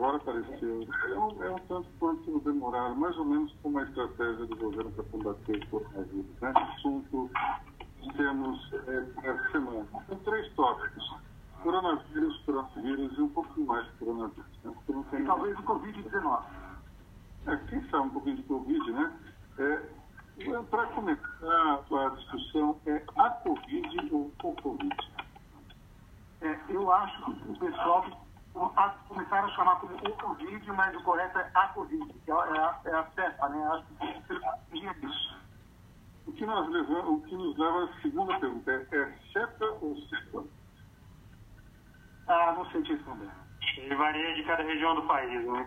agora apareceu. É um, é um tanto quanto demorado, mais ou menos como a estratégia do governo para combater o coronavírus. Né? Assunto temos é, essa semana. São três tópicos. Coronavírus, coronavírus e um pouco mais de coronavírus. Né? E talvez o Covid-19. É, quem sabe um pouquinho de Covid, né? É, para começar a discussão, é a Covid ou o Covid? É, eu acho que o pessoal começaram a chamar como o Covid, mas o correto é a Covid, que é a, é a CEPA, né? Acho que é isso. O que, nós levamos, o que nos leva à segunda pergunta, é, é CEPA ou CEPA? Ah, não sei te responder. Ele varia de cada região do país, né?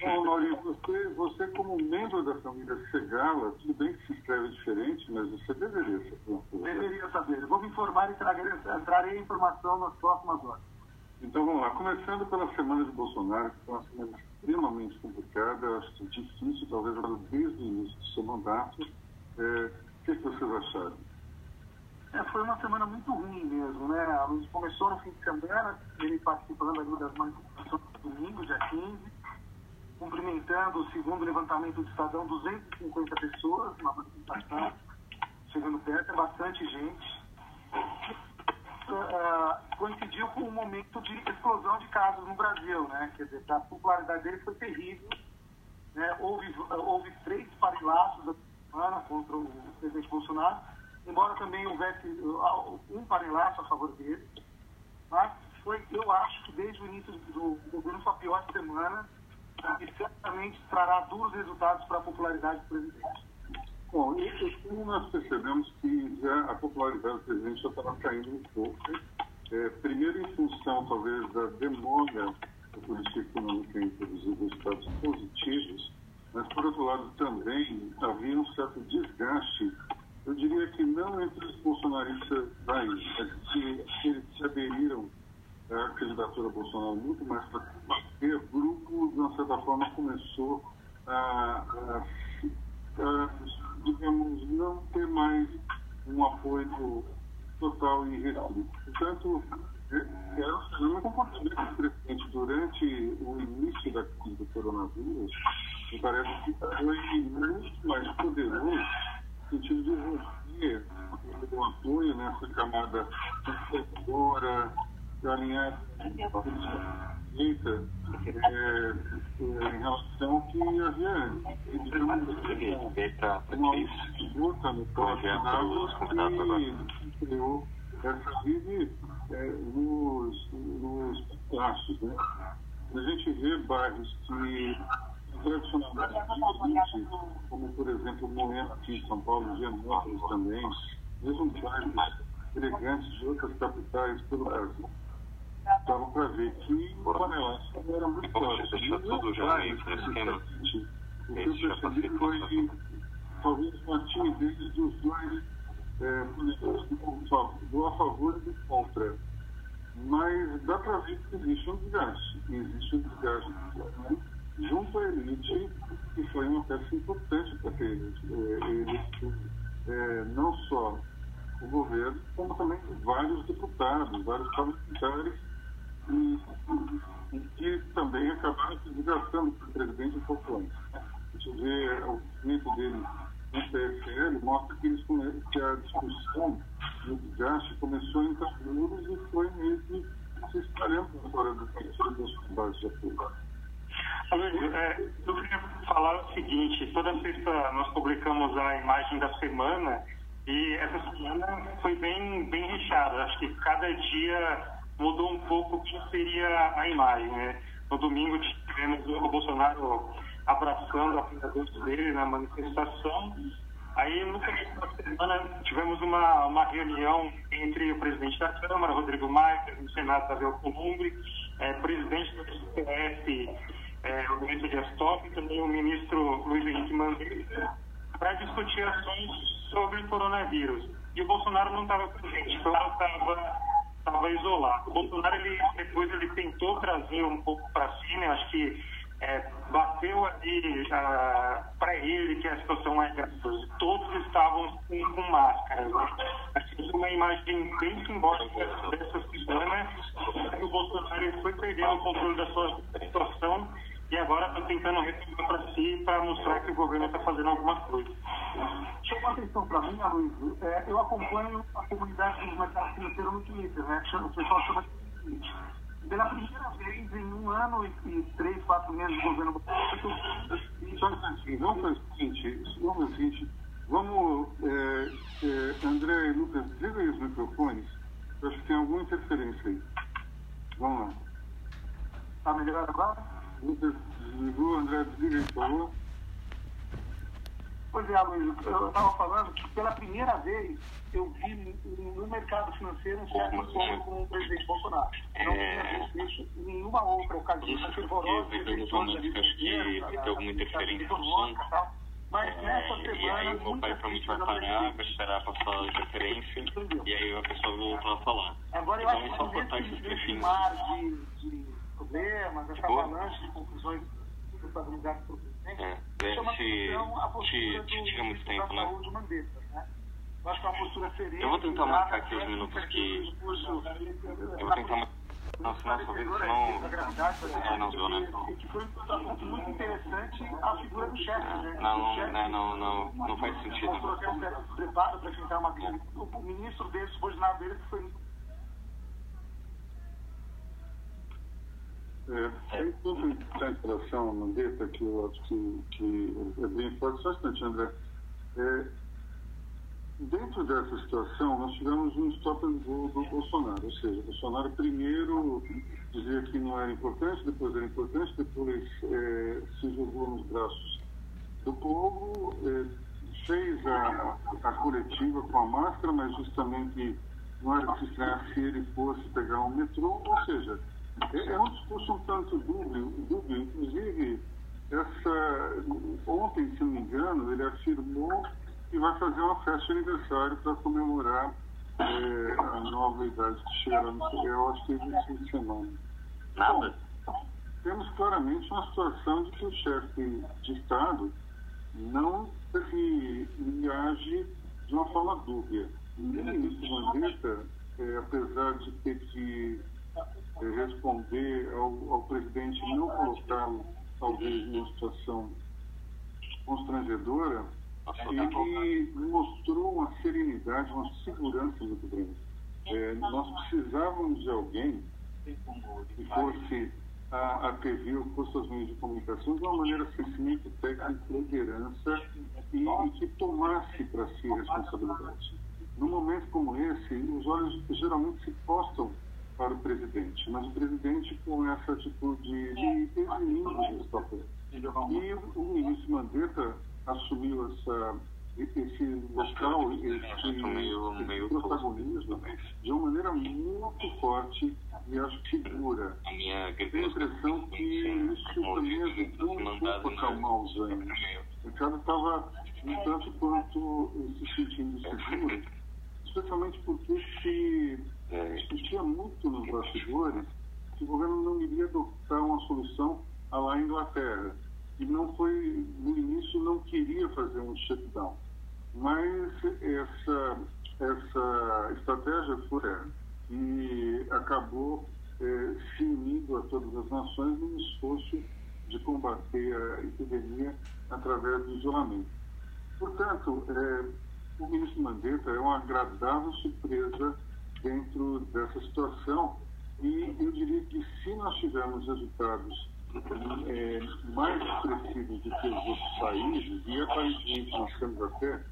Bom, Maurício, você, você como membro da família Segala, tudo bem que se escreve diferente, mas você deveria saber. Deveria saber. Eu vou me informar e trarei, trarei informação nas próximas horas. Então vamos lá, começando pela semana de Bolsonaro, que foi uma semana extremamente complicada, acho que difícil, talvez desde o início do seu mandato. É, o que, que vocês acharam? É, foi uma semana muito ruim mesmo, né? A luz começou no fim de semana, ele participando ali das manifestações do domingo, dia 15, cumprimentando, segundo o levantamento do Estadão, 250 pessoas na manifestação, chegando perto, é bastante gente. Uh, coincidiu com um momento de explosão de casos no Brasil, né? Quer dizer, a popularidade dele foi terrível. Né? Houve, houve três parilaços da semana contra o presidente Bolsonaro, embora também houvesse um parilaço a favor dele. Mas foi, eu acho que desde o início do governo foi a pior semana e certamente trará duros resultados para a popularidade do presidente. Bom, e como nós percebemos que já a popularidade do presidente já estava caindo um pouco, é, primeiro em função talvez da demora da política econômica em produzir resultados positivos, mas por outro lado também havia um certo desgaste, eu diria que não entre os bolsonaristas daí, mas que eles se aderiram a candidatura Bolsonaro muito mais para combater, o grupo, de uma certa forma, começou a, a, a, digamos, não ter mais um apoio total e restrito. Portanto, era um comportamento do presidente durante o início da crise do coronavírus, me parece que foi muito mais poderoso no sentido de romper o apoio nessa camada conservadora, alinhar direita é, em relação ao que havia antes. Uma luta no final que criou vive é, nos, nos pedaços. Né? A gente vê bairros que tradicionalmente, como por exemplo Moema aqui em São Paulo, Gianópolis também, mesmo bairros elegantes de outras capitais pelo Brasil dava para ver que o panelaço era muito forte. Deixa tudo já aí esquema. O que eu percebi foi que talvez uma timidez dos dois é, do a favor e do contra. Mas dá para ver que existe um desgaste. Existe um desgaste né? junto à elite, que foi uma peça importante para eles. É, eles é, não só o governo, como também vários deputados, vários parlamentares e, e, que também acabaram se desgastando com o presidente um pouco antes. Gente vê o movimento dele no PFL, mostra que, eles, que a discussão do desgaste começou em Caburos e foi mesmo se espalhando fora do das bases de apoio. É, eu queria falar o seguinte, toda sexta nós publicamos a imagem da semana e essa semana foi bem, bem recheada. Acho que cada dia mudou um pouco o que seria a imagem. Né? No domingo tivemos o Bolsonaro abraçando apoiadores dele na manifestação. Aí, no começo da semana, tivemos uma, uma reunião entre o presidente da Câmara, Rodrigo Maia, do Senado, Davi Alcolumbre, é, presidente do STF, é, o ministro Dias Toffoli, também o ministro Luiz Henrique Mandetta, para discutir ações sobre o coronavírus. E o Bolsonaro não estava presente, então estava estava isolado. O Bolsonaro, ele, depois, ele tentou trazer um pouco para si, né? Acho que é, bateu ali ah, para ele que a situação é grave. Todos estavam com, com máscara. Né? Assim, uma imagem bem simbólica dessa semana que o Bolsonaro foi perdendo o controle da sua situação e agora está tentando retomar para si para mostrar que o governo está fazendo alguma coisa. Chama atenção para mim, Luiz, é, eu acompanho a comunidade do mercado financeiro no Twitter, né? O pessoal chama de. Pela primeira vez em um ano e, três, quatro meses de governo Bolsonaro. Um instantinho, vamos fazer o seguinte, vamos fazer o seguinte, vamos, é, é, André e Lucas, desliga aí os microfones, eu acho que tem alguma interferência aí. Vamos lá. Está melhor agora? Lucas desligou, André desliga aí, por favor. Pois é, Luiz, eu estava falando que pela primeira vez eu vi no mercado financeiro um certo encontro com o presidente Bolsonaro. Não tinha visto isso em nenhuma outra ocasião. Isso fervorosa, eventualmente eu acho que vai ter alguma interferência no som. Mas nessa É, semana. e aí o meu pai provavelmente vai parar, vai esperar passar a interferência e aí a pessoa voltar a falar. Agora eu Então acho é só que nesse, mar de, de problemas, essa avalanche de conclusões pelo presidente, É, chama te- atenção a postura te- do te muito ministro tempo, da né? Saúde, Mandetta, né? Eu acho que é uma postura serena. Eu vou tentar marcar aqui os minutos que- o Eu vou tentar ma- Nossa, nossa, talvez senão. É, não deu, né? E que foi um muito interessante a figura do chefe, né? Não, O não, não, não, não, não faz sentido. mostrou até um certo preparo para enfrentar uma crise. O ministro dele, subordinado dele, que foi É, tem tudo da instalação Mandetta, que eu acho que, que é bem forte. Só um instante, André. É, dentro dessa situação, nós tivemos um stop and go do Bolsonaro. Ou seja, o Bolsonaro primeiro dizia que não era importante, depois era importante, depois é, se jogou nos braços do povo, é, fez a, a coletiva com a máscara, mas justamente não era que se estranhar se ele fosse pegar um metrô, ou seja, é, um discurso um tanto dúbio, dúbio. inclusive essa, ontem, se não me engano, ele afirmou que vai fazer uma festa de aniversário para comemorar é, a nova idade que chegará no eu acho que é esse fim de semana. Nada? Bom, temos claramente uma situação de que o chefe de Estado não se age de uma forma dúbia. E o ministro Mandetta, é, apesar de ter que responder ao, ao presidente e não colocá-lo, talvez, numa situação constrangedora, ele mostrou uma serenidade, uma segurança muito grande. É, nós precisávamos de alguém que fosse a, a TV ou fosse os meios de comunicação de uma maneira sensitiva, técnica, liderança e, e que tomasse para si a responsabilidade. Num momento como esse, os olhos geralmente se postam para o presidente, mas o presidente com essa atitude de eximindo esse papel. E o, o ministro Mandetta assumiu essa, esse local, esse, esse protagonismo de uma maneira muito forte e acho que segura. Tenho a impressão que isso também ajudou um pouco a acalmar os ânimos. O Ricardo estava um tanto quanto se sentindo seguro, especialmente porque se discutia muito nos bastidores que o governo não iria adotar uma solução à lá Inglaterra. E não foi, no início, não queria fazer um shutdown. Mas essa, essa estratégia foi e acabou eh, se unindo a todas as nações num esforço de combater a epidemia através do isolamento. Portanto, eh, o ministro Mandetta é uma agradável surpresa dentro dessa situação e eu diria que se nós tivermos resultados eh, mais expressivos do que os outros países, e aparentemente nós temos até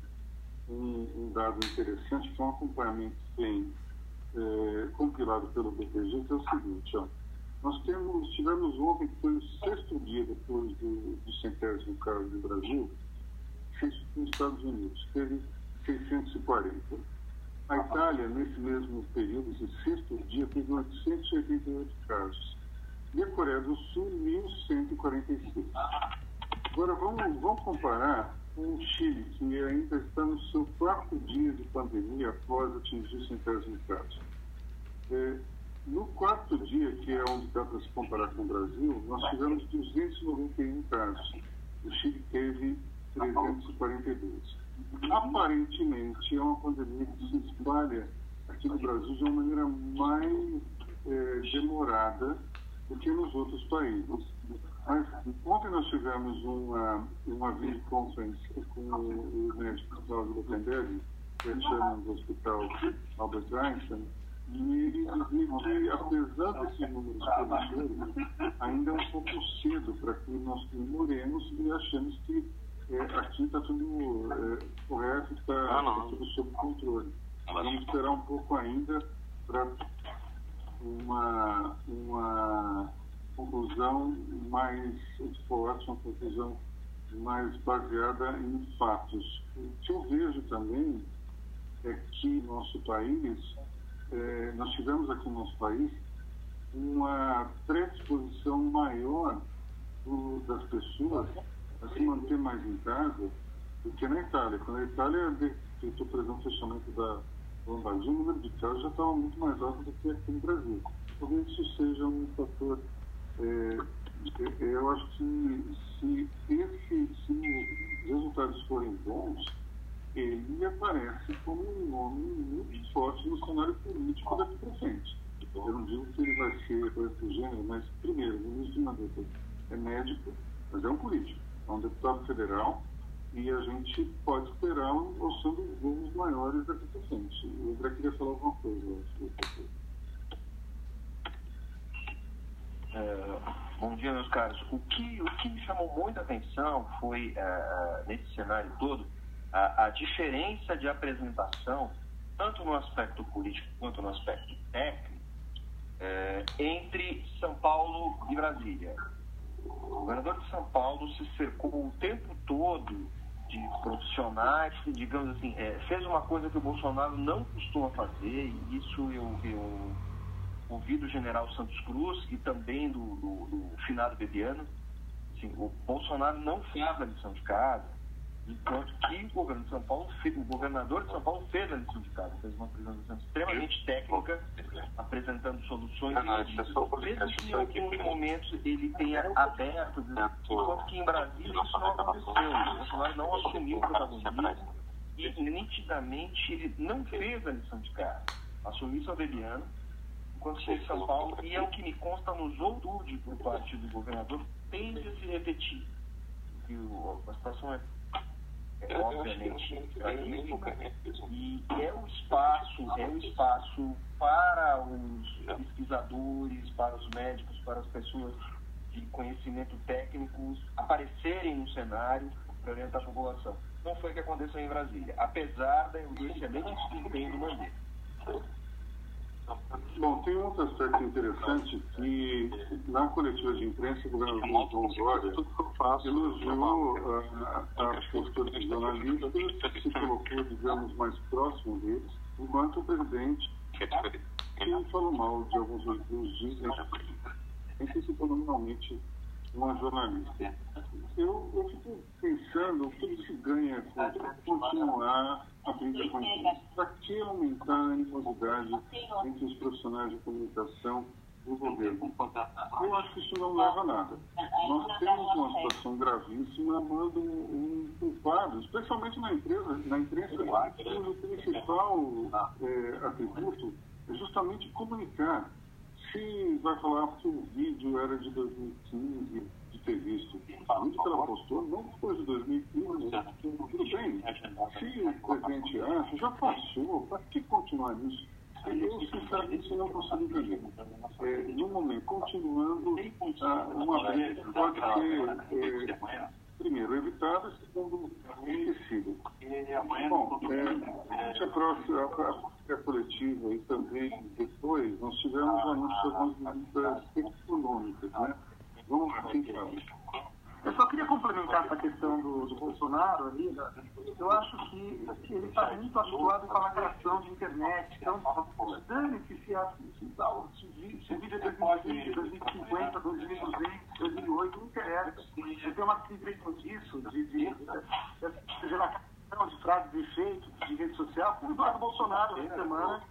um, um dado interessante, que é um acompanhamento tem eh, compilado pelo BTG, que é o seguinte, ó, nós temos, tivemos ontem, que foi o sexto dia depois do, do centésimo caso do Brasil, nos Estados Unidos, teve 640. A Itália, nesse mesmo período, sexto dia, teve 888 casos. E a Coreia do Sul, 1.146. Agora, vamos, vamos comparar com o Chile, que ainda está no seu quarto dia de pandemia após atingir centésimo caso. É, no quarto dia, que é onde dá para se comparar com o Brasil, nós tivemos 291 casos. O Chile teve 342. Aparentemente, é uma pandemia que se espalha aqui no Brasil de uma maneira mais é, demorada do que nos outros países. Mas ontem nós tivemos uma, uma videoconference com o médico Cláudio Lucandelli, que é do Hospital Albert Einstein, e ele dizia que, apesar desses números ainda é um pouco cedo para que nós comemoremos e achemos que é, aqui está tudo é, correto, está ah, tá tudo sob controle. Vamos esperar um pouco ainda para uma, uma conclusão mais forte, uma conclusão mais baseada em fatos. O que eu vejo também é que nosso país, é, nós tivemos aqui no nosso país uma predisposição maior do, das pessoas a se manter mais em casa do que na Itália. Quando a Itália decretou, por exemplo, o fechamento da Lombardia, o número de casos já estava muito mais alto do que aqui no Brasil. Talvez isso seja um fator. É, é, eu acho que se, esse, se os resultados forem bons, ele aparece como um nome muito forte no cenário político daqui para frente. Eu não digo que ele vai ser do gênero, mas, primeiro, o ministro de é médico, mas é um político, é um deputado federal, e a gente pode esperar dos voos maiores daqui para frente. O André queria falar alguma coisa. É, bom dia, meus caros. O que, o que me chamou muita atenção foi, uh, nesse cenário todo, a, a, diferença de apresentação, tanto no aspecto político quanto no aspecto técnico, uh, entre São Paulo e Brasília. O governador de São Paulo se cercou o tempo todo de profissionais, digamos assim, é, fez uma coisa que o Bolsonaro não costuma fazer, e isso eu, eu ouvi do general Santos Cruz e também do, do, do finado Bebiano. Assim, o Bolsonaro não fez a lição de casa, enquanto que o governo de São Paulo, o governador de São Paulo fez a lição de casa, fez uma apresentação extremamente técnica, apresentando soluções. Mesmo que em alguns momentos ele tenha aberto, enquanto que em Brasília isso não aconteceu. O Bolsonaro não assumiu o protagonismo e nitidamente ele não fez a lição de casa. Assumiu o Sabeliano, enquanto que em São Paulo, e é o que me consta nos outros por parte do governador, tende a se repetir. E o, a situação é é, obviamente gravíssima e é o espaço, é o espaço para os pesquisadores, para os médicos, para as pessoas de conhecimento técnico aparecerem no cenário para orientar a população. Não foi o que aconteceu em Brasília, apesar do excelente desempenho do Mandetta. Bom, tem outro aspecto interessante que na coletiva de imprensa o governador João Dória elogiou a, a postura dos jornalistas, se colocou, digamos, mais próximo deles, enquanto o presidente que falou mal de alguns dos dizem, antecipou nominalmente uma jornalista. Eu, eu fico pensando o que se ganha com continuar a briga com isso. Para que aumentar a animosidade entre os profissionais de comunicação do governo? Eu acho que isso não leva a nada. Nós temos uma situação gravíssima, manda um, culpado, especialmente na empresa, na imprensa, cujo principal é, atributo é justamente comunicar se vai falar que o vídeo era de 2015, de ter visto o vídeo que ela postou, não foi de 2015, tudo bem. Se o presidente acha, já passou, para que continuar nisso? Eu, sinceramente, não consigo entender. É, no momento, continuando ah, uma que pode ser, é, primeiro, evitada, segundo, esquecida. Bom, é, a próxima, a coletiva e também depois, nós tivemos anúncios de algumas medidas econômicas, né? Vamos lá, quem fala? Eu só queria complementar essa questão do, do Bolsonaro ali. Né? Eu acho que, que ele está muito habituado com a lacração de internet. Então, dane-se se, o vídeo é 2020, 2050, 2200, 2008, não interessa. Ele tem uma impressão disso, de, de, de, de, de de frases de efeito de rede social com o Eduardo Bolsonaro na semana.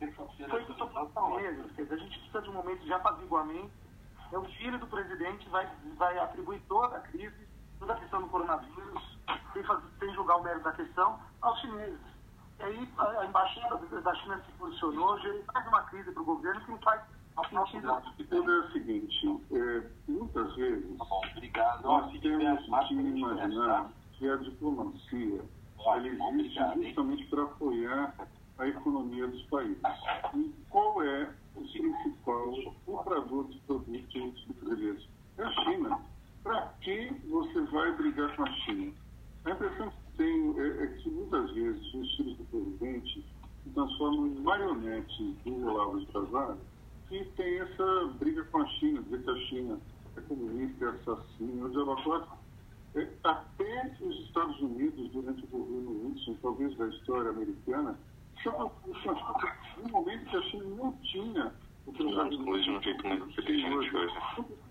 Foi meses. Quer dizer, a gente precisa de um momento de apaziguamento. É o filho do presidente vai, vai atribuir toda a crise, toda a questão do coronavírus, sem, fazer, sem julgar o mérito da questão, aos chineses. E aí a embaixada da China se posicionou, gerou mais uma crise para o governo que não faz sentido. É o seguinte, é, muitas vezes Obrigado. nós temos que imaginar que a diplomacia ela existe justamente para apoiar a economia dos países. E qual é o principal comprador de produtos brasileiros? É a China. Para que você vai brigar com a China? A impressão que tenho é, é que muitas vezes os filhos do presidente se transformam em marionetes do Olavo de Carvalho que tem essa briga com a China, dizer que a China é comunista, é assassina, é evacuação. É, até os Estados Unidos, durante o governo Wilson, talvez da história americana, no momento que a China não tinha o que nós de um jeito muito inteligente hoje.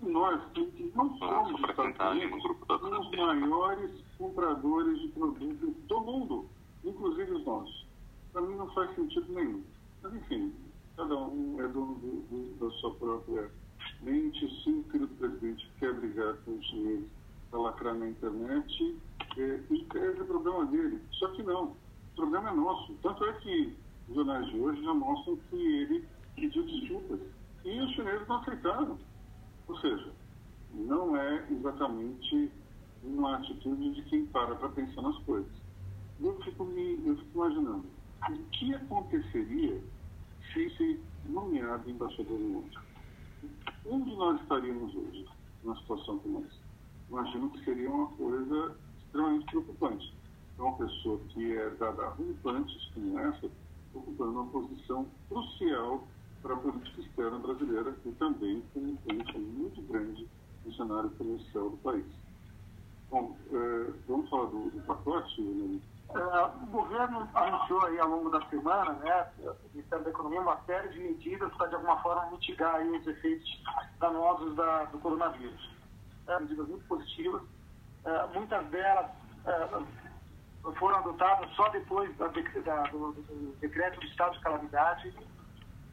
Nós, que não somos os maiores compradores de produtos do mundo, inclusive os nossos. Para mim não faz sentido nenhum. Mas, enfim, cada um é dono do, do, da sua própria mente. Se o filho do presidente quer brigar com os chineses para lacrar na internet, é, esse é o problema dele. Só que não, problema é nosso. Tanto é que os jornais de hoje já mostram que ele pediu desculpas. E os chineses não aceitaram. Ou seja, não é exatamente uma atitude de quem para para pensar nas coisas. Eu fico, me, eu fico imaginando o que aconteceria se esse nomeado embaixador no mundo. Onde nós estaríamos hoje, numa situação como essa? Imagino que seria uma coisa extremamente preocupante. Uma pessoa que é dada a rompantes como essa, ocupando uma posição crucial para a política externa brasileira e também com um influência muito grande no cenário comercial do país. Bom, eh, vamos falar do, do pacote, né? Uh, o governo anunciou aí ao longo da semana, né, o Ministério da Economia, uma série de medidas para, de alguma forma, mitigar aí os efeitos danosos da, do coronavírus. É, medidas muito positivas. Uh, muitas delas uh, foram adotadas só depois da, da, do, do, decreto de estado de calamidade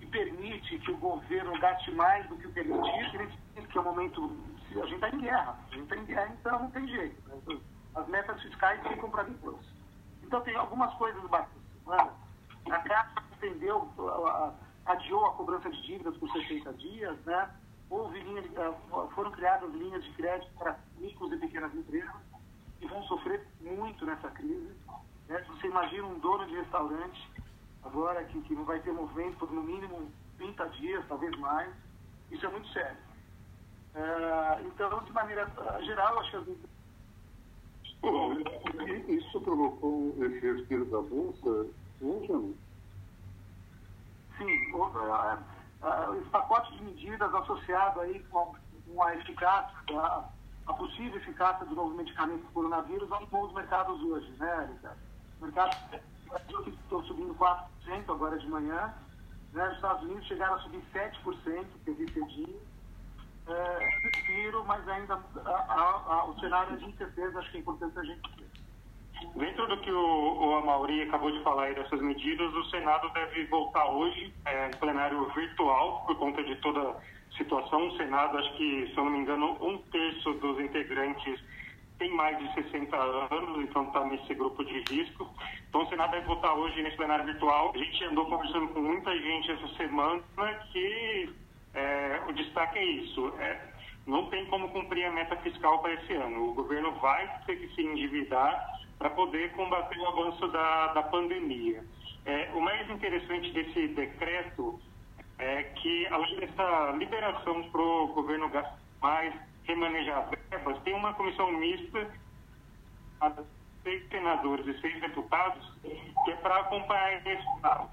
e permite que o governo gaste mais do que o permitido, que é o momento... A gente está em guerra, a gente está em guerra, então não tem jeito. Né? As metas fiscais ficam para depois. Então, tem algumas coisas bacanas. A Caixa entendeu, adiou a cobrança de dívidas por 60 dias, né? Houve linha de, foram criadas linhas de crédito para micros e pequenas empresas que vão sofrer muito nessa crise. Né? Você imagina um dono de restaurante agora que, que não vai ter movimento por no mínimo 30 dias, talvez mais. Isso é muito sério. É, então, de maneira geral, acho que as Bom, isso provocou esse respiro da Bolsa, não, Jânio? Sim, o, a, a, esse pacote de medidas associado aí com, com a eficácia, a, a, possível eficácia do novo medicamento do coronavírus animou os mercados hoje, né, Ricardo? O mercado estão subindo 4% agora de manhã, né? os Estados Unidos chegaram a subir 7%, que eu vi cedinho, é, respiro, mas ainda a, a, o cenário de incerteza, acho que é importante a gente ver. Dentro do que o, o Amauri acabou de falar aí dessas medidas, o Senado deve voltar hoje é, em plenário virtual, por conta de toda a situação. O Senado, acho que, se eu não me engano, um terço dos integrantes tem mais de 60 anos, então está nesse grupo de risco. Então o Senado deve votar hoje nesse plenário virtual. A gente andou conversando com muita gente essa semana que é, o destaque é isso. É, não tem como cumprir a meta fiscal para esse ano. O governo vai ter que se endividar para poder combater o avanço da, da pandemia. É, o mais interessante desse decreto é que, dessa liberação para o governo gastar mais, remanejar verbas, tem uma comissão mista de seis senadores e seis deputados que é para acompanhar esse resultado.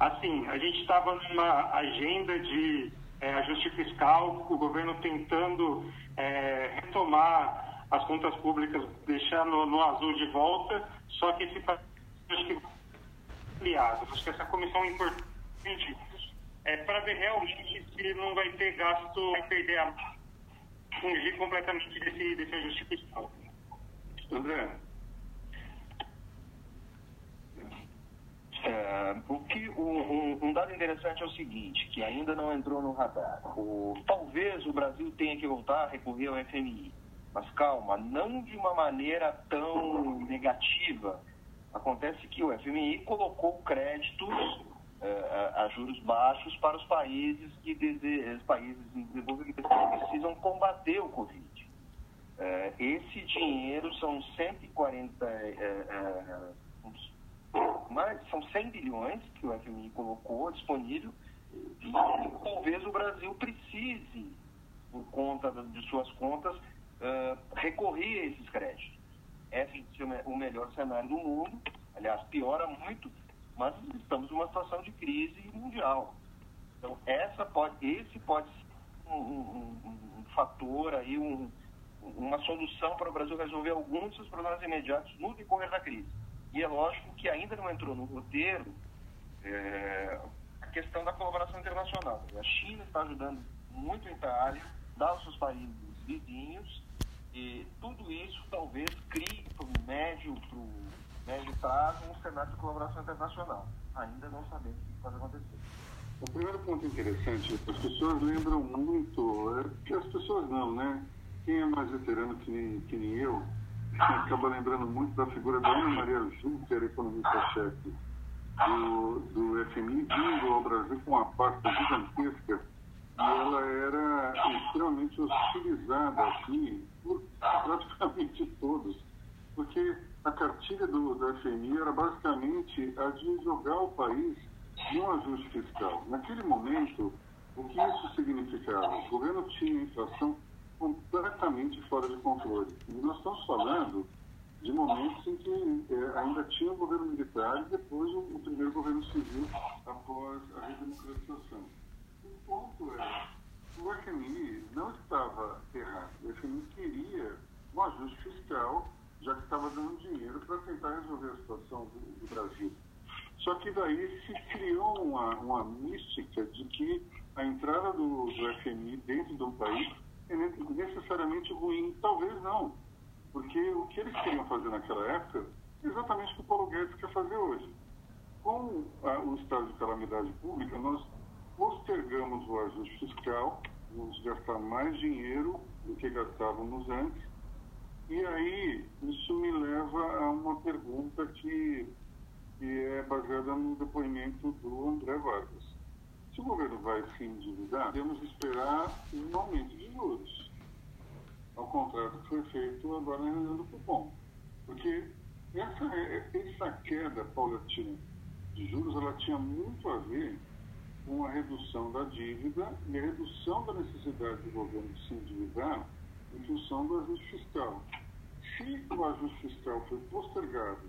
Assim, a gente estava numa agenda de é, ajuste fiscal, o governo tentando é, retomar as contas públicas, deixar no, no, azul de volta, só que esse acho que ampliado. Acho que essa comissão é importante é para ver realmente se não vai ter gasto, vai perder a fugir completamente desse, desse ajuste fiscal. André, é, o que, o, o, um dado interessante é o seguinte, que ainda não entrou no radar. O, talvez o Brasil tenha que voltar a recorrer ao FMI, mas calma, não de uma maneira tão negativa. Acontece que o FMI colocou créditos a juros baixos para os países que dese... países em desenvolvimento que precisam combater o Covid. Eh, esse dinheiro são 140 mas são 100 bilhões que o FMI colocou disponível e talvez o Brasil precise, por conta de suas contas, recorrer a esses créditos. Esse é o melhor cenário do mundo, aliás, piora muito, mas estamos numa situação de crise mundial. Então, essa pode, esse pode ser um, um, um, um fator aí, uma solução para o Brasil resolver alguns dos seus problemas imediatos no decorrer da crise. E é lógico que ainda não entrou no roteiro é, a questão da colaboração internacional. A China está ajudando muito a Itália, dá aos seus países vizinhos, e tudo isso talvez crie para o médio, para o médio prazo um cenário de colaboração internacional. Ainda não sabemos o que pode acontecer. O primeiro ponto interessante, as pessoas lembram muito, é, que as pessoas não, né? Quem é mais veterano que nem, que nem eu, acaba lembrando muito da figura da Ana Maria Juncker, economista-chefe do, do FMI, vindo ao Brasil com uma pasta gigantesca e ela era extremamente hostilizada aqui por praticamente todos, porque a cartilha do, do FMI era basicamente a de jogar o país num ajuste fiscal. Naquele momento, o que isso significava? O governo tinha inflação completamente fora de controle. E nós estamos falando de momentos em que é, ainda tinha o governo militar e depois o, o primeiro governo civil após a redemocratização. O ponto é, o FMI não estava errado. O FMI queria um ajuste fiscal, já que estava dando dinheiro para tentar resolver a situação do, do, Brasil. Só que daí se criou uma, uma mística de que a entrada do, do FMI dentro do país é necessariamente ruim. Talvez não. Porque o que eles queriam fazer naquela época é exatamente o que o Paulo Guedes quer fazer hoje. Com a, o estado de calamidade pública, nós postergamos o ajuste fiscal, vamos gastar mais dinheiro do que gastávamos antes. E aí, isso me leva a uma pergunta que, que é baseada no depoimento do André Vargas. Se o governo vai se endividar, temos que esperar um aumento de juros. Ao contrário do que foi feito agora na reunião do cupom. Porque essa, essa queda paulatina de juros ela tinha muito a ver com a redução da dívida e a redução da necessidade do governo de se endividar em função do ajuste fiscal. Se o ajuste fiscal foi postergado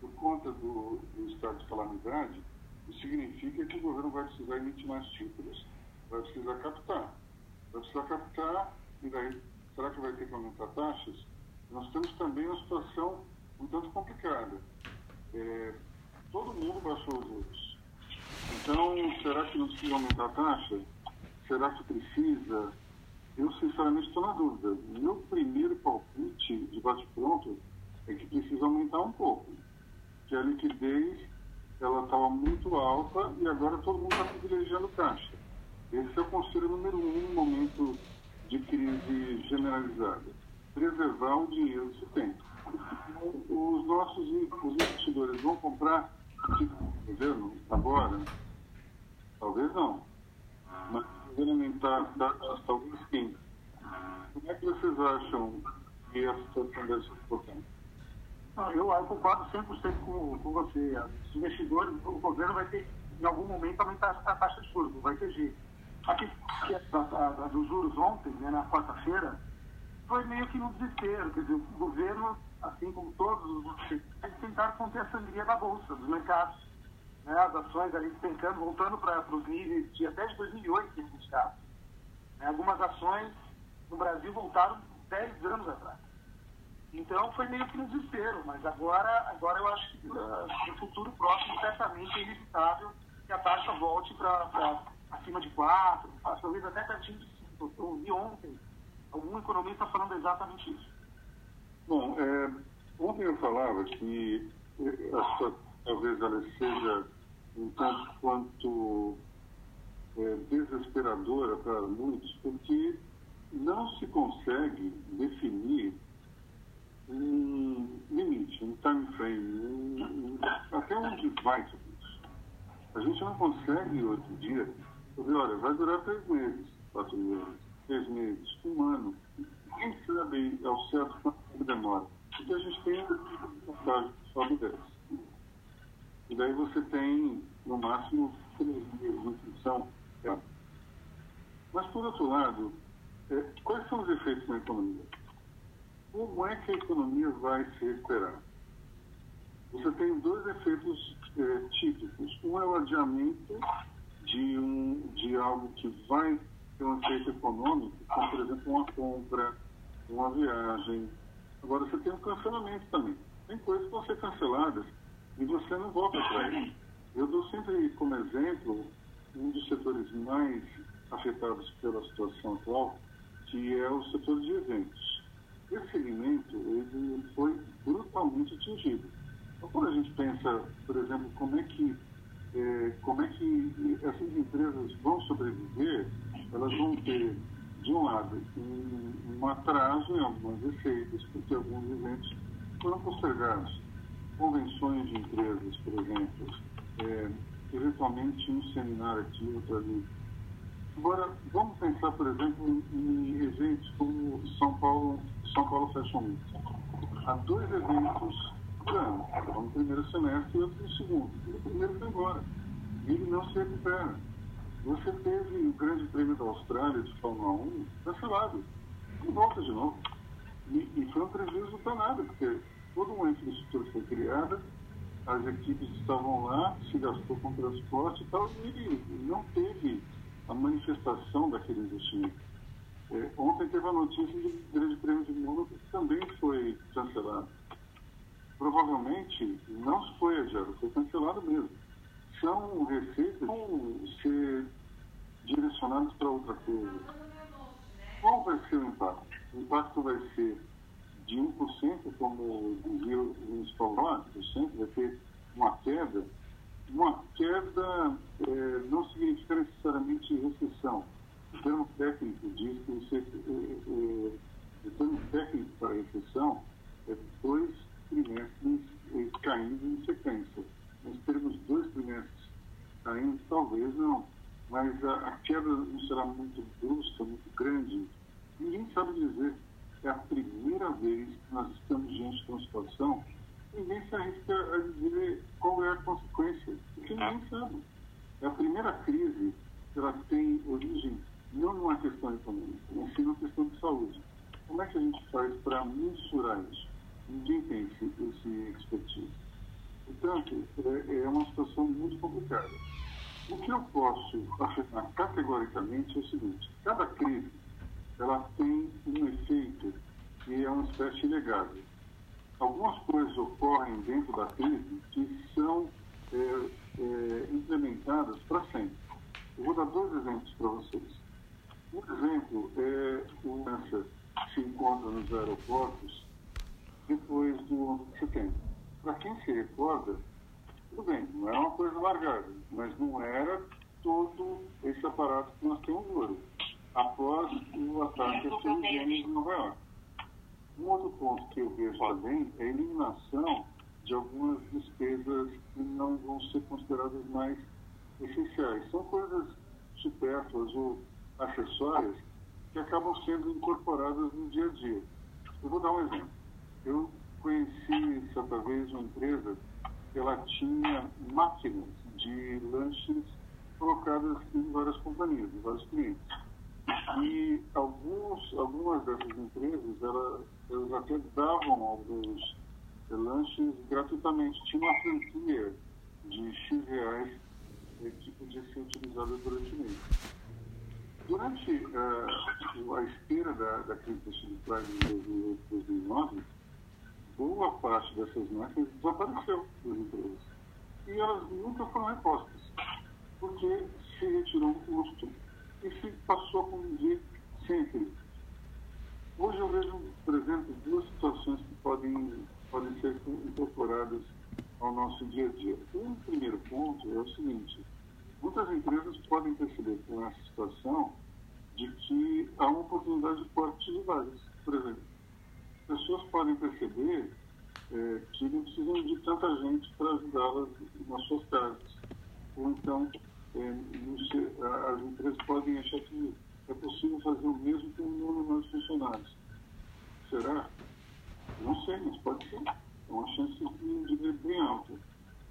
por conta do, do estado de calamidade, isso significa que o governo vai precisar emitir mais títulos, vai precisar captar. Vai precisar captar, e daí, será que vai ter que aumentar taxas? Nós temos também uma situação um tanto complicada. É, todo mundo baixou os juros. Então, será que não precisa aumentar a taxa? Será que precisa? Eu, sinceramente, estou na dúvida. Meu primeiro palpite de bate-pronto é que precisa aumentar um pouco. Que a liquidez ela estava muito alta e agora todo mundo está privilegiando caixa. Esse é o conselho número um no momento de crise generalizada. Preservar o dinheiro que se tem. Os nossos os investidores vão comprar tipo governo agora? Talvez não. Mas governo aumentar taxas, talvez sim. Como é que vocês acham que a situação deve ser importante? eu, eu concordo 100% com, com você. Os investidores, o governo vai ter, em algum momento, aumentar a taxa de juros, vai ter jeito. Aqui, a, a, a dos juros ontem, né, na quarta-feira, foi meio que no desespero. Quer dizer, o governo, assim como todos os tentaram conter a sangria da Bolsa, dos mercados. Né, as ações ali despencando, voltando para os níveis de até de 2008 que eles estavam. Né, algumas ações no Brasil voltaram 10 anos atrás. Então foi meio que no desespero, mas agora, agora eu acho que uh, no futuro próximo certamente é inevitável que a taxa volte para acima de 4, talvez até pertinho de 5. Eu vi ontem algum economista falando exatamente isso. Bom, é, ontem eu falava que essa, talvez ela seja um tanto quanto é, desesperadora para muitos, porque não se consegue definir um limite, um time frame, um, até onde vai tudo isso. A gente não consegue, outro dia, dizer, olha, vai durar três meses, quatro meses, três meses, um ano. Quem sabe ao certo quanto demora? Porque a gente tem uma passagem sobe e desce. E daí você tem, no máximo, três meses de função. Mas, por outro lado, é, quais são os efeitos na economia? Como é que a economia vai se recuperar? Você tem dois efeitos é, típicos. Um é o adiamento de, um, de algo que vai ter um efeito econômico, como, por exemplo, uma compra, uma viagem. Agora, você tem um cancelamento também. Tem coisas que vão ser canceladas e você não volta atrás. Eu dou sempre como exemplo um dos setores mais afetados pela situação atual, que é o setor de eventos. Esse segmento ele foi brutalmente atingido. Então, quando a gente pensa, por exemplo, como é que é, como é que essas empresas vão sobreviver, elas vão ter, de um lado, um, um atraso em algumas receitas, porque alguns eventos foram postergados. Convenções de empresas, por exemplo, é, eventualmente um seminário aqui, outro ali. Agora, vamos pensar, por exemplo, em eventos como São Paulo, São Paulo Fashion Week. Há dois eventos por ano, um no primeiro semestre e outro no segundo. O primeiro foi embora. E ele não se recupera. Você teve o Grande Prêmio da Austrália de Fórmula 1 cancelado. E volta de novo. E, e foi um prejuízo danado, porque toda uma infraestrutura foi criada, as equipes estavam lá, se gastou com transporte e tal, e não teve a manifestação daquele investimento. É, ontem teve a notícia de que Grande Prêmio de Mônaco também foi cancelado. Provavelmente não foi adiado, foi cancelado mesmo. São receitas que vão ser direcionadas para outra coisa. Qual vai ser o impacto? O impacto vai ser de 1%, como dizia o municipal lá, vai ter uma queda, uma queda é, não significa necessariamente recessão. O termo técnico diz que você, é, é, o termo técnico para recessão é dois trimestres é, caindo em sequência. Nós termos dois trimestres caindo, talvez não, mas a, a queda não será muito brusca, muito grande. Ninguém sabe dizer é a primeira vez que nós estamos diante de uma situação, ninguém se arrisca a dizer qual é a consequência, porque ninguém sabe. É a primeira crise que ela tem origem não numa questão econômica, mas sim numa questão de saúde. Como é que a gente faz para mensurar isso? Ninguém tem esse, esse expertise. Portanto, é, é uma situação muito complicada. O que eu posso afirmar categoricamente é o seguinte: cada crise ela tem um efeito que é uma espécie de. Algumas coisas ocorrem dentro da crise que são é, é, implementadas para sempre. Eu vou dar dois exemplos para vocês. Um exemplo é o que se encontra nos aeroportos depois do 11 de setembro. Para quem se recorda, tudo bem, não era uma coisa largada, mas não era todo esse aparato que nós temos hoje após o ataque às Torres Gêmeas em Nova York. Um outro ponto que eu vejo também é a eliminação de algumas despesas que não vão ser consideradas mais essenciais. São coisas supérfluas ou acessórias que acabam sendo incorporadas no dia a dia. Eu vou dar um exemplo. Eu conheci certa vez uma empresa que ela tinha máquinas de lanches colocadas em várias companhias, em vários clientes. E alguns, algumas dessas empresas, elas, até davam alguns lanches gratuitamente. Tinha uma franquia de X reais eh, que podia ser utilizada durante o mês. Durante uh, a esteira da, da crise da subprime em 2009, boa parte dessas máquinas desapareceu das empresas. E elas nunca foram repostas, porque se retirou o custo e se passou a conviver sempre. Hoje eu vejo, por exemplo, duas situações que podem, podem ser incorporadas ao nosso dia a dia. Um primeiro ponto é o seguinte, muitas empresas podem perceber com essa situação de que há uma oportunidade de corte de vagas. Por exemplo, pessoas podem perceber é, que não precisam de tanta gente para ajudá-las nas suas casas. Ou então, é, as empresas podem achar que é possível fazer o mesmo com um número de funcionários. Será? Não sei, mas pode ser. É uma chance de, de bem alta.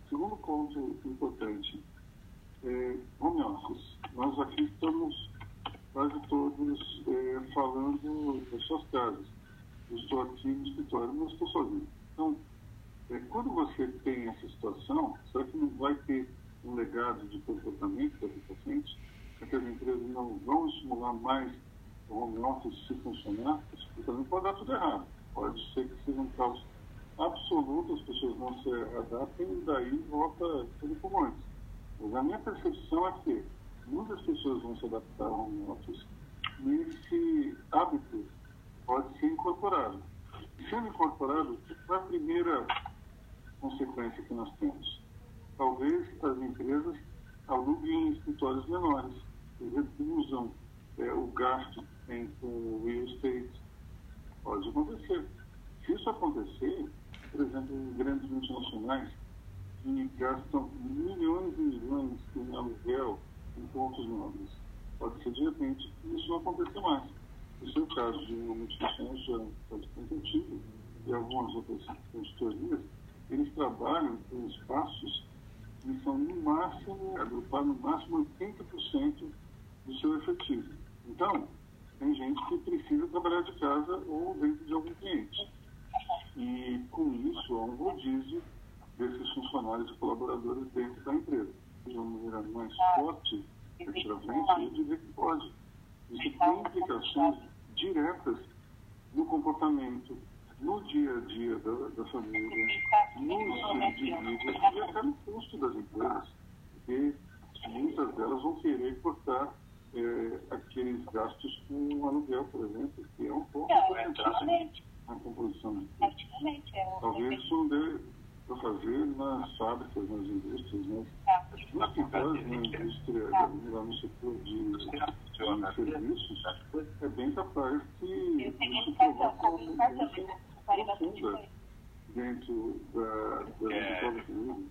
Segundo ponto importante, é, home office. Nós aqui estamos quase todos é, falando das suas casas. Eu estou aqui no escritório, mas estou sozinho. Então, é, quando você tem essa situação, será que não vai ter um legado de comportamento daqui para frente? Será que as empresas não vão estimular mais o home office se funcionar? Porque também pode dar tudo errado. Pode ser que seja um caos absoluto, as pessoas não se adaptem e daí volta tudo como antes. Mas a minha percepção é que muitas pessoas vão se adaptar ao home office e esse hábito pode ser incorporado. Sendo incorporado, qual é a primeira consequência que nós temos? Talvez as empresas aluguem escritórios menores, reduzam é, o gasto em, com real estate. Pode acontecer. Se isso acontecer, por exemplo, grandes multinacionais que gastam milhões e milhões em aluguel em pontos nobres. Pode ser de repente que isso não aconteça mais. Esse é o caso de uma multinacional já bastante antiga e algumas outras consultorias, eles trabalham com espaços que são no máximo, agrupar no máximo 80% do seu efetivo. Então, tem gente que precisa trabalhar de casa ou dentro de algum cliente. E com isso há um rodízio desses funcionários e colaboradores dentro da empresa. De uma maneira mais forte, efetivamente, eu diria que pode. Isso tem implicações diretas no comportamento, no dia a dia da, da família, nos indivíduos e até no custo das empresas, porque muitas delas vão querer cortar é, aqueles gastos com aluguel, por exemplo, que é um pouco importantíssimo na composição custo. Talvez isso não dê para fazer nas fábricas, nas indústrias, mas nos hospitais, na indústria, lá no setor de, de serviços, é bem capaz que isso provoque uma mudança profunda dentro da, da escola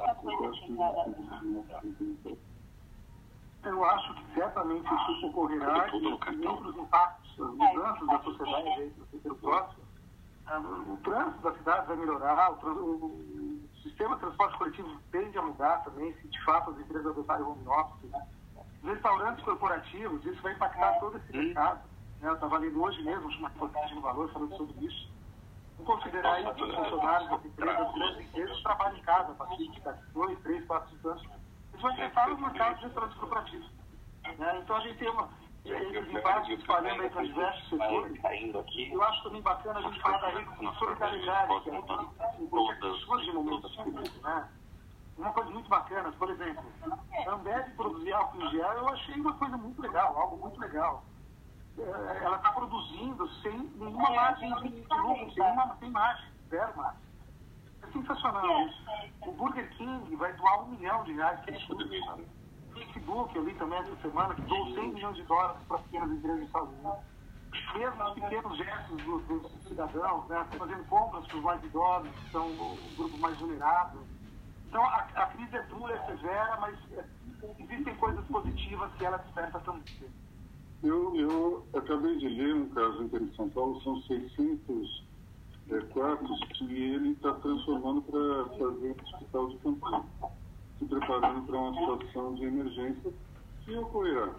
eu acho que certamente isso ocorrerá e, e outros impactos, as mudanças da sociedade no futuro próximo, o trânsito da cidade vai melhorar, o, o, sistema de transporte coletivo tende a mudar também, se de fato as empresas adotarem home office. Né? Restaurantes corporativos, isso vai impactar todo esse mercado. Né? Eu estava lendo hoje mesmo uma reportagem no Valor falando sobre isso. Vamos considerar aí que os funcionários das empresas, grandes empresas, trabalham em casa a partir de dois, três, quatro, cinco anos. Eles vão enfrentar os mercados de restaurantes corporativos. Né? Então a gente tem uma esses impactos espalhando aí para diversos setores. Eu acho também bacana a gente falar da solidariedade, que é uma pessoas de momentos né? Uma coisa muito bacana, por exemplo, a Ambev produzir álcool em gel, eu achei uma coisa muito legal, algo muito legal. É, ela está produzindo sem nenhuma margem de lucro, sem, uma, sem margem, zero margem. É sensacional isso. O Burger King vai doar um milhão de reais para isso. Facebook, eu li também essa semana, que doou 100 milhões de dólares para pequenas empresas dos Estados Unidos. Mesmo os pequenos gestos dos, dos cidadãos, né, fazendo compras para os mais idosos, que são o grupo mais vulnerável. Então, a, a crise é dura, é severa, mas é, existem coisas positivas que ela desperta também. Eu, eu acabei de ler um caso em São Paulo, são 600 é, quartos que ele está transformando para fazer um hospital de campanha se preparando para uma situação de emergência que ocorrerá.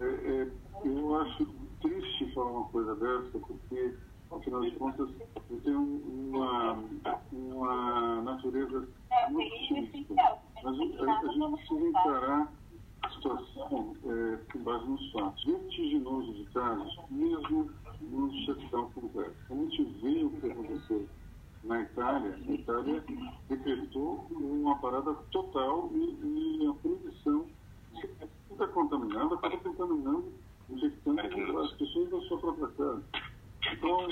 É, é, eu acho triste falar uma coisa dessa, porque, afinal de contas, eu tenho uma, uma natureza muito otimista. Mas a, a gente precisa encarar a situação é, com base nos fatos. Vertiginoso de casos, mesmo no shutdown completo. A gente vê o que aconteceu na Itália, a Itália decretou uma parada total e, e a produção está contaminada, acaba contaminando, infectando as pessoas da sua própria casa. Então,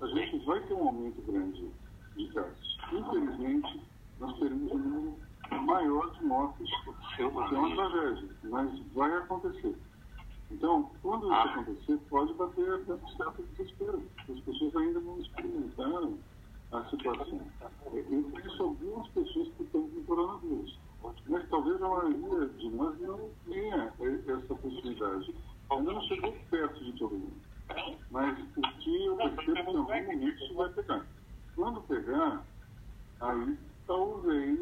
a gente vai ter um aumento grande de casos. Infelizmente, nós teremos um número maior de mortes mortes, é uma tragédia, mas vai acontecer. Então, quando isso Ah. acontecer, pode bater até um certo desespero. As pessoas ainda não experimentaram a situação. Eu conheço algumas pessoas que estão com coronavírus, mas talvez a maioria de nós não tenha essa possibilidade. Ainda não chegou perto de todo mundo. Mas o que eu percebo que em algum momento isso vai pegar. Quando pegar, aí talvez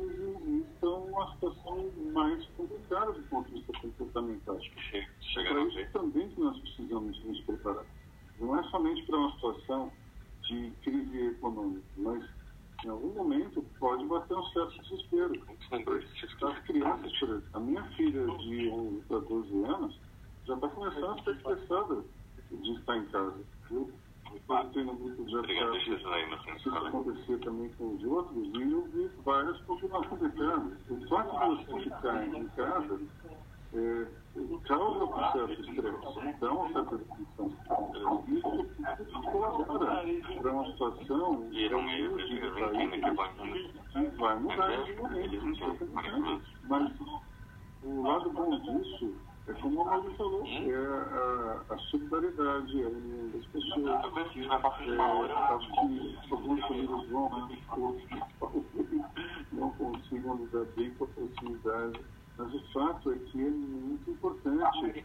estão uma situação mais complicada do ponto de vista comportamental. Para isso também que nós precisamos nos preparar. Não é somente para uma situação de crise econômica, mas em algum momento pode bater um certo desespero. As crianças, por exemplo, a minha filha de 11 para 12 anos já está começando a ficar estressada de estar em casa. Eu estou no grupo de WhatsApp isso acontecer também com os outros, e eu vi várias continuam acontecendo. O fato de você ficar em casa é, causa um certo estresse, dá uma certa tensão. Isso colabora para uma situação de entendo que vai mudar algum momento, é. Mas o lado bom disso é como o Mauro falou, é a, a solidariedade, a união das pessoas. Passar É, que algumas famílias vão não consigam lidar bem com a proximidade, mas o fato é que é muito importante a gente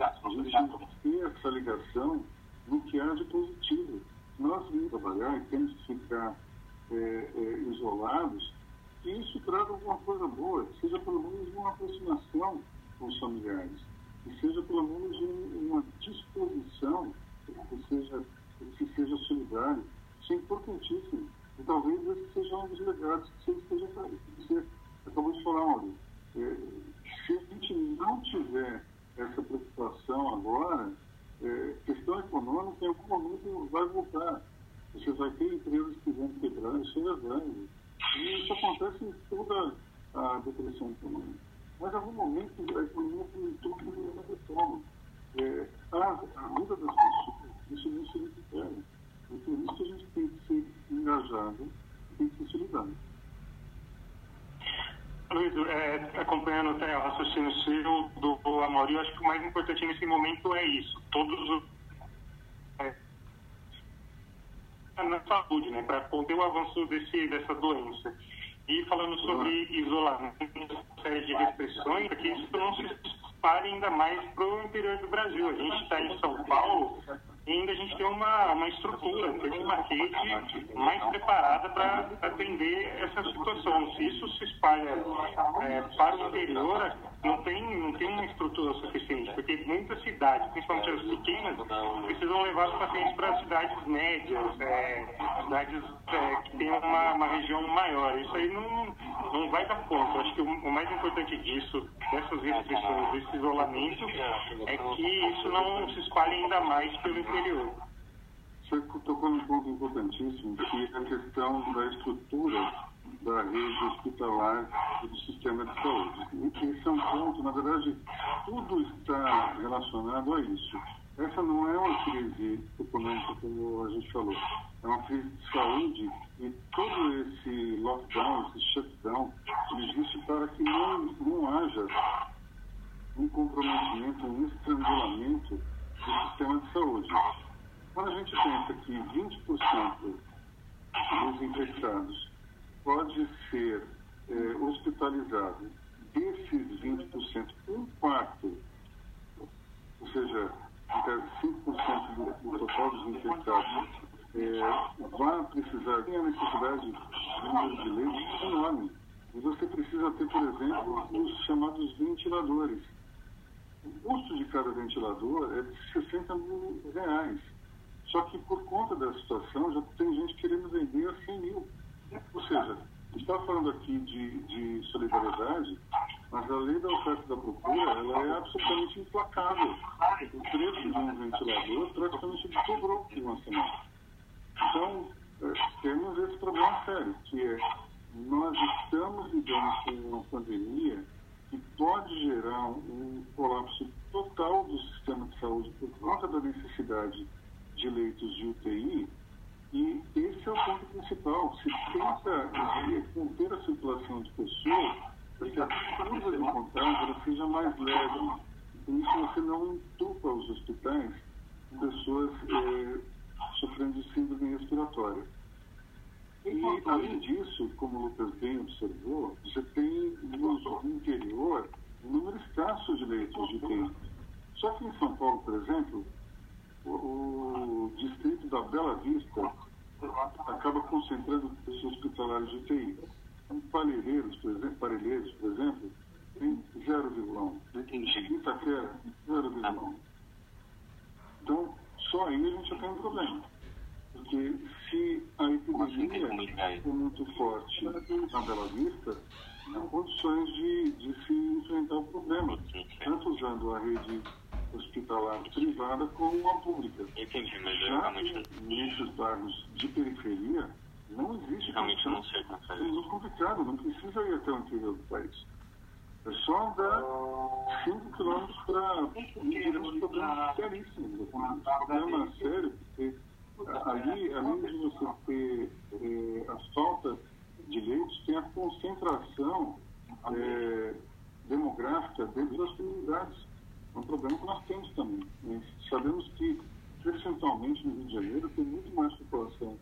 ter essa ligação no que há de positivo. Nós vamos trabalhar e temos que ficar é, é, isolados, que isso traga alguma coisa boa, seja pelo menos uma aproximação com os familiares, que seja pelo menos um- uma disposição que seja, que seja solidário. Isso é importantíssimo. E talvez esse seja um dos legados que você esteja que você acabou de falar, Maurício. É, se a gente não tiver essa preocupação agora, é, questão econômica em algum momento vai voltar. Você vai ter empresas que vão quebrar, isso é verdade. E isso acontece em toda a depressão econômica. Mas em algum momento a economia um todo não retoma. É, a, a vida das pessoas, isso não se recupera. E por isso que a gente tem que ser engajado, tem que ser solidário. Luiz, é, acompanhando até o raciocínio seu do, do eu acho que o mais importante nesse momento é isso. Todos os. É, na saúde, né? Para conter o avanço desse, dessa doença. E falando sobre isolamento, série de restrições, para que isso não se espalhe ainda mais para o interior do Brasil. A gente está em São Paulo e ainda a gente tem uma, uma estrutura, uma rede mais preparada para atender essa situação. Se isso se espalha é, para o interior, não tem uma estrutura suficiente, porque cidades, principalmente as pequenas, precisam levar os pacientes para cidades médias, é, cidades é, que têm uma, uma região maior. Isso aí não, não vai dar conta. Acho que o, o mais importante disso, dessas restrições, desse isolamento, é que isso não se espalhe ainda mais pelo interior. Você tocou num ponto importantíssimo, que é a questão da estrutura da rede hospitalar e do sistema de saúde. Esse é um ponto, na verdade, tudo está relacionado a isso. Essa não é uma crise econômica, como a gente falou, é uma crise de saúde e todo esse lockdown, esse shutdown, existe para que não, não haja um comprometimento, um estrangulamento do sistema de saúde. Quando a gente pensa que 20% dos infectados pode ser eh, hospitalizado, desses 20%, um quarto, ou seja, até 5% do, do total dos infectados, eh, vai precisar, tem a necessidade de um número de leitos enorme. E você precisa ter, por exemplo, os chamados ventiladores. O custo de cada ventilador é de 60 mil reais. Só que por conta da situação já tem gente querendo vender a 100 mil. Ou seja, está falando aqui de, de solidariedade, mas a lei da oferta e da procura ela é absolutamente implacável. O preço de um ventilador praticamente dobrou em uma semana. Então, eh, temos esse problema sério, que é nós estamos lidando com uma pandemia que pode gerar um colapso total do sistema de saúde por conta da necessidade de leitos de UTI, e esse é o ponto principal. Se tenta conter a circulação de pessoas, para que a curva de contágio seja mais leve. Por isso você não entupa os hospitais pessoas eh, sofrendo de síndrome respiratória. E, além disso, como o Lucas bem observou, você tem no interior um número escasso de leitos de UTI. Só que em São Paulo, por exemplo, o distrito da Bela Vista acaba concentrando os hospitalares de UTI. Parelheiros, por exemplo, Parelheiros, por exemplo, tem 0,1. Em Itaquera, 0,1. Então, só aí a gente já tem um problema. Porque se a epidemia for muito forte na Bela Vista, há condições de, de se enfrentar o problema, tanto usando a rede hospitalar privada como a pública. Entendi, mas eu Já realmente, nesses bairros de periferia, não existe realmente não sei como É fazer isso. muito complicado, não precisa ir até o interior do país. É só andar 5 quilômetros para tiramos problemas seríssimos. Um problema sério, porque ali, além de você ter eh, a falta de leitos, tem a concentração eh, demográfica dentro das comunidades. É um problema que nós temos também. Nós sabemos que, percentualmente, no Rio de Janeiro, tem muito mais população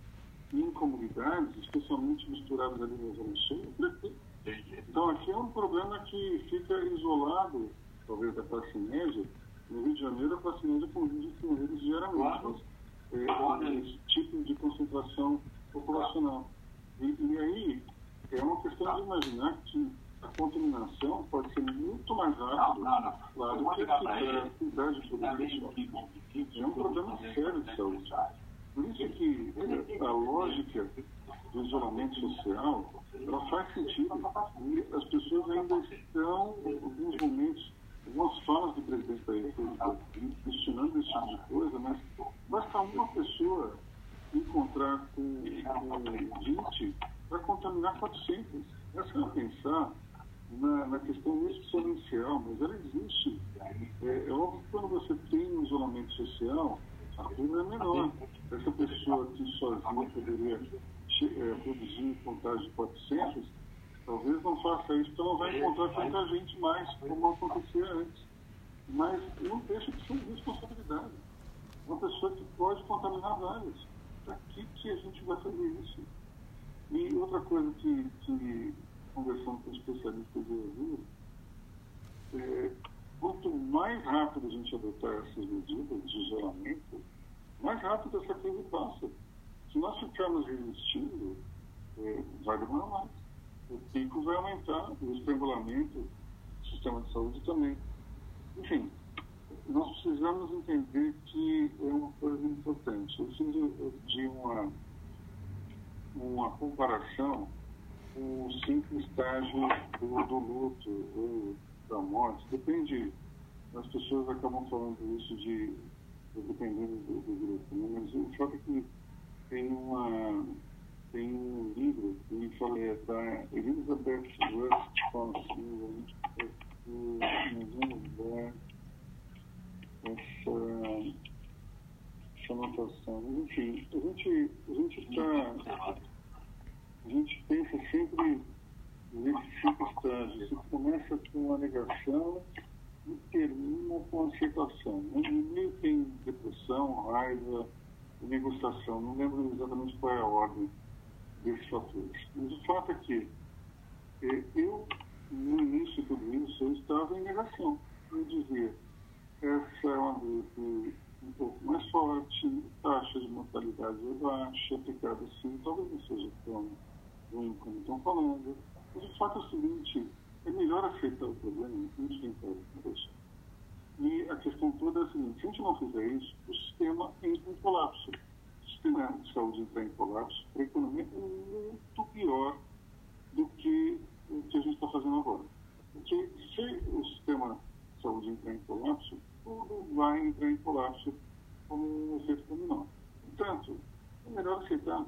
em comunidades, especialmente misturadas ali na Zona Sul, do que aqui. Então, aqui é um problema que fica isolado, talvez, da classe média. No Rio de Janeiro, a classe média convive com eles diariamente. Mas, é, esse tipo de concentração populacional. E, e aí, é uma questão de imaginar que a contaminação pode ser muito mais rápida lá do que aqui, para cuidar de população. É um problema sério de saúde. Por isso que eh, a lógica do isolamento social, ela faz sentido. E as pessoas ainda estão, em alguns momentos, algumas falas do presidente da República questionando esse tipo de coisa, mas basta uma pessoa encontrar com, com 20 para contaminar 400. Essa é a pensar na, na questão exponencial, mas ela existe. É, é óbvio que quando você tem um isolamento social, a curva é menor. Essa pessoa que sozinha poderia che- é, produzir contagem de 400, talvez não faça isso, porque ela não vai encontrar tanta gente mais, como acontecia antes. Mas não deixa de ser responsabilidade. Uma pessoa que vários. Para que, que a gente vai fazer isso? E outra coisa que, que conversando com especialistas eu ouvi, é, quanto mais rápido a gente adotar essas medidas de isolamento, mais rápido essa crise passa. Se nós ficarmos resistindo, é, vai demorar mais. O pico vai aumentar, o estrangulamento do sistema de saúde também. Enfim, nós precisamos entender que é uma coisa importante. Eu preciso de uma, uma comparação com o simples estágio do, do luto ou da morte. Depende, as pessoas acabam falando isso de dependendo do, do grupo, né? mas o fato é que tem uma tem um livro que fala é da Elizabeth Rust Consilva, nós vamos ver essa, essa anotação. Enfim, a gente a gente está a gente pensa sempre nesses cinco estágios. Você começa com a negação e termina com a aceitação. No meio tem depressão, raiva, negociação. Não lembro exatamente qual é a ordem desses fatores. Mas o fato é que eh, eu, no início de tudo isso, eu estava em negação. Eu dizia, essa é uma gripe um pouco mais forte, taxa de mortalidade é baixa, assim, talvez não seja tão ruim como estão falando. Mas o fato é o seguinte, é melhor aceitar o problema do que tentar deixar. E a questão toda é a seguinte, se a gente não fizer isso, o sistema entra em colapso. O sistema de saúde entrar em colapso, a economia é muito pior do que o que a gente está fazendo agora. Porque se o sistema de saúde entrar em colapso, tudo vai entrar em colapso como um efeito dominó. Portanto, é melhor aceitar.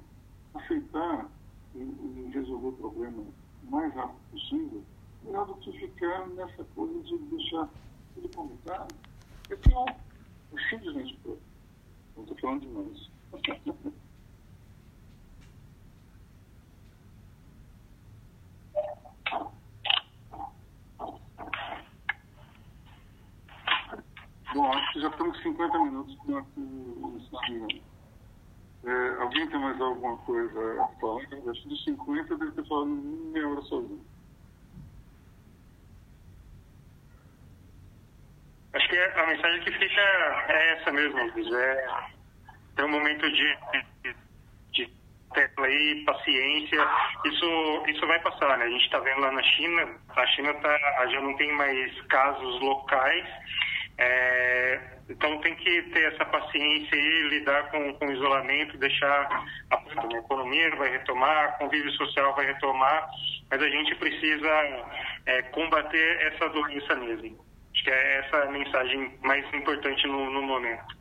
Aceitar e, e resolver o problema o mais rápido possível, melhor do que ficar nessa coisa de deixar tudo como está. É pior. É simplesmente pior. Não estou falando demais. já estamos 50 minutos com o é, Alguém tem mais alguma coisa a falar? Acho que dos 50 deve ter falado meia hora sozinho. Acho que a mensagem que fica é essa mesmo, é um momento de, de, tecla aí, paciência, isso, isso vai passar, né? A gente está vendo lá na China, a China tá, já não tem mais casos locais, é, então tem que ter essa paciência e lidar com, com o isolamento, deixar a, a economia vai retomar, a convívio social vai retomar, mas a gente precisa é, combater essa doença mesmo. Acho que é essa a mensagem mais importante no, no momento.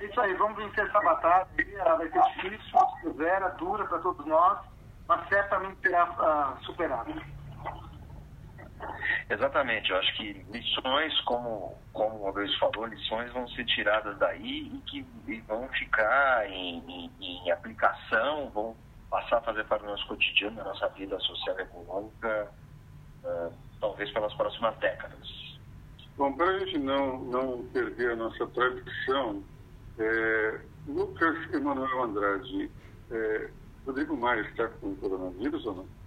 É isso aí, vamos vencer essa batalha. Ela vai ser difícil, severa, dura para todos nós, mas certamente será uh, superada. Exatamente, eu acho que lições, como, como o falou, lições vão ser tiradas daí e que e vão ficar em, em, em, aplicação, vão passar a fazer parte do nosso cotidiano, da nossa vida social e econômica, uh, talvez pelas próximas décadas. Bom, para a gente não, não perder a nossa tradição, é, Lucas Emanuel Andrade, é, Rodrigo Maia está com coronavírus ou não?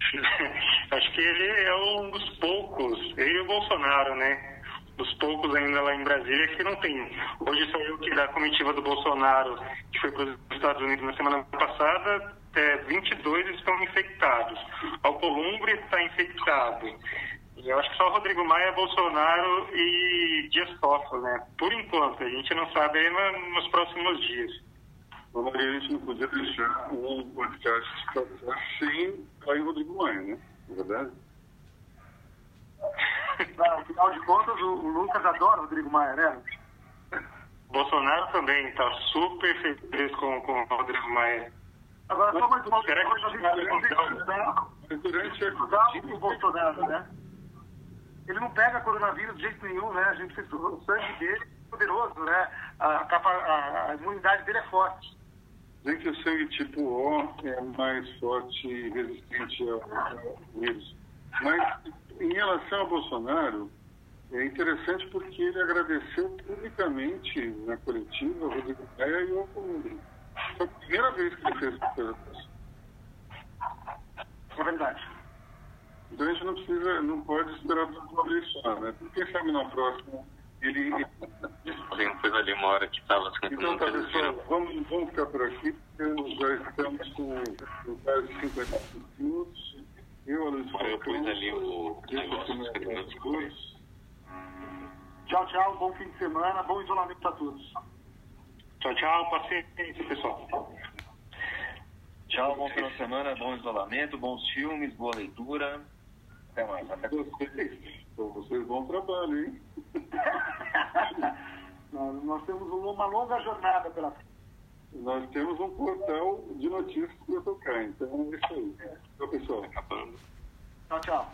Acho que ele é um dos poucos, ele e o Bolsonaro, né? Dos poucos ainda lá em Brasília que não tem. Hoje saiu que da comitiva do Bolsonaro, que foi para os Estados Unidos na semana passada, é, 22 estão infectados. Alcolumbre está infectado. Eu acho que só Rodrigo Maia, Bolsonaro e Dias Toffoli, né? Por enquanto, a gente não sabe aí nos próximos dias. Maria, a gente não podia deixar um podcast passar sem cair Rodrigo Maia, né? Não é verdade? Afinal de contas, o, o Lucas adora Rodrigo Maia, né? Bolsonaro também está super feliz com, com o Rodrigo Maia. Agora, só mais uma coisa. Durante a... o Bolsonaro, né? Ele não pega coronavírus de jeito nenhum, né? A gente fez o sangue dele é poderoso, né? A, a, a imunidade dele é forte. Dizem que o sangue tipo O é mais forte e resistente ao vírus. Mas, em relação ao Bolsonaro, é interessante porque ele agradeceu publicamente na coletiva o Rodrigo Maia e o Alcolumbre. Foi a primeira vez que ele fez coisa. É verdade. Então a gente não precisa, não pode esperar tudo uma vez só, né? Quem sabe na próxima ele. Tem coisa ali uma hora que estava Então tá, pessoal, vamos, vamos ficar por aqui, porque já estamos com quase 50 minutos. Eu, a Luiz Eu pus ali o negócio, Tchau, tchau, bom fim de semana, bom isolamento para todos. Tchau, tchau, paciência, pessoal. Tchau, bom final de semana, bom isolamento, bons filmes, boa leitura. Até mais. Até vocês. Então, vocês bom trabalho, hein? nós, nós temos uma longa jornada pela frente. Nós temos um portal de notícias para tocar, então é isso aí. Tchau, pessoal. Tchau, tchau.